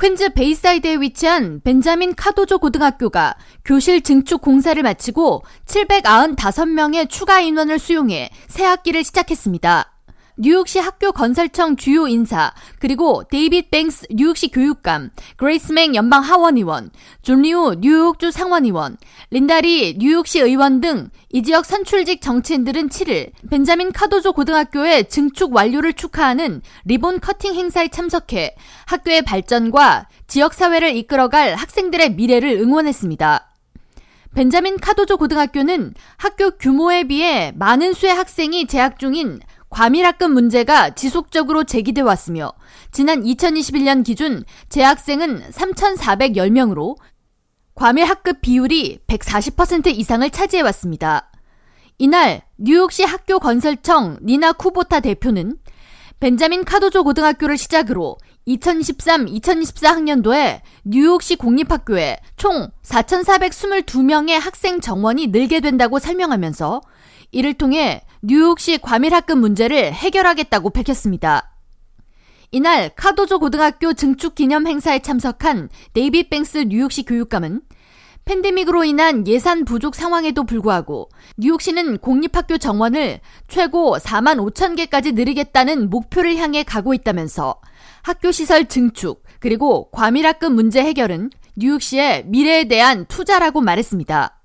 퀸즈 베이사이드에 위치한 벤자민 카도조 고등학교가 교실 증축 공사를 마치고 795명의 추가 인원을 수용해 새 학기를 시작했습니다. 뉴욕시 학교 건설청 주요 인사, 그리고 데이빗 뱅크스 뉴욕시 교육감, 그레이스 맹 연방 하원의원, 존 리우 뉴욕주 상원의원, 린다 리 뉴욕시 의원 등 이 지역 선출직 정치인들은 7일 벤자민 카도조 고등학교의 증축 완료를 축하하는 리본 커팅 행사에 참석해 학교의 발전과 지역 사회를 이끌어갈 학생들의 미래를 응원했습니다. 벤자민 카도조 고등학교는 학교 규모에 비해 많은 수의 학생이 재학 중인 과밀학급 문제가 지속적으로 제기돼 왔으며 지난 2021년 기준 재학생은 3,410명으로 과밀학급 비율이 140% 이상을 차지해 왔습니다. 이날 뉴욕시 학교 건설청 니나 쿠보타 대표는 벤자민 카도조 고등학교를 시작으로 2023-2024 학년도에 뉴욕시 공립학교에 총 4,422명의 학생 정원이 늘게 된다고 설명하면서 이를 통해 뉴욕시 과밀학급 문제를 해결하겠다고 밝혔습니다. 이날 카도조 고등학교 증축 기념 행사에 참석한 데이빗 뱅스 뉴욕시 교육감은 팬데믹으로 인한 예산 부족 상황에도 불구하고 뉴욕시는 공립학교 정원을 최고 4만 5천 개까지 늘리겠다는 목표를 향해 가고 있다면서 학교 시설 증축 그리고 과밀학급 문제 해결은 뉴욕시의 미래에 대한 투자라고 말했습니다.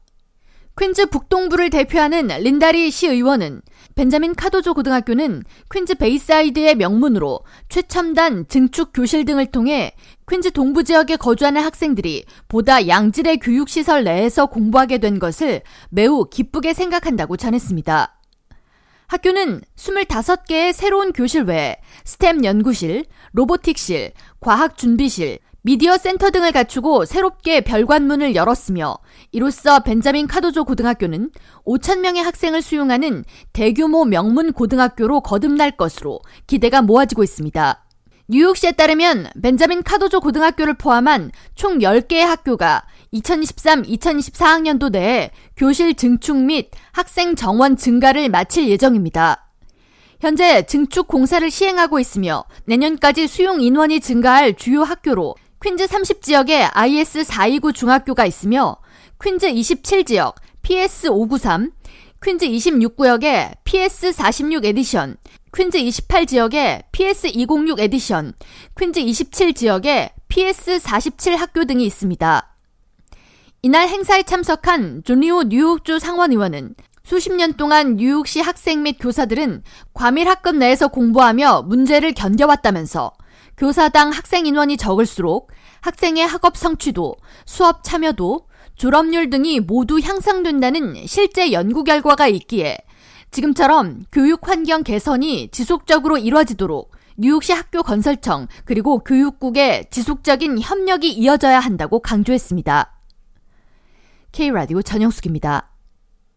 퀸즈 북동부를 대표하는 린다 리 시의원은 벤자민 카도조 고등학교는 퀸즈 베이사이드의 명문으로 최첨단 증축 교실 등을 통해 퀸즈 동부 지역에 거주하는 학생들이 보다 양질의 교육시설 내에서 공부하게 된 것을 매우 기쁘게 생각한다고 전했습니다. 학교는 25개의 새로운 교실 외에 스템 연구실, 로보틱실, 과학 준비실, 미디어 센터 등을 갖추고 새롭게 별관문을 열었으며 이로써 벤자민 카도조 고등학교는 5천명의 학생을 수용하는 대규모 명문 고등학교로 거듭날 것으로 기대가 모아지고 있습니다. 뉴욕시에 따르면 벤자민 카도조 고등학교를 포함한 총 10개의 학교가 2023-2024학년도 내에 교실 증축 및 학생 정원 증가를 마칠 예정입니다. 현재 증축 공사를 시행하고 있으며 내년까지 수용 인원이 증가할 주요 학교로 퀸즈 30지역에 IS429 중학교가 있으며 퀸즈 27지역 PS593, 퀸즈 26구역에 PS46 Addition, 퀸즈 28지역에 PS206 Addition, 퀸즈 27지역에 PS47 학교 등이 있습니다. 이날 행사에 참석한 존리오 뉴욕주 상원의원은 수십 년 동안 뉴욕시 학생 및 교사들은 과밀 학급 내에서 공부하며 문제를 견뎌왔다면서 교사당 학생 인원이 적을수록 학생의 학업 성취도, 수업 참여도, 졸업률 등이 모두 향상된다는 실제 연구 결과가 있기에 지금처럼 교육 환경 개선이 지속적으로 이뤄지도록 뉴욕시 학교 건설청 그리고 교육국의 지속적인 협력이 이어져야 한다고 강조했습니다. K라디오 전영숙입니다.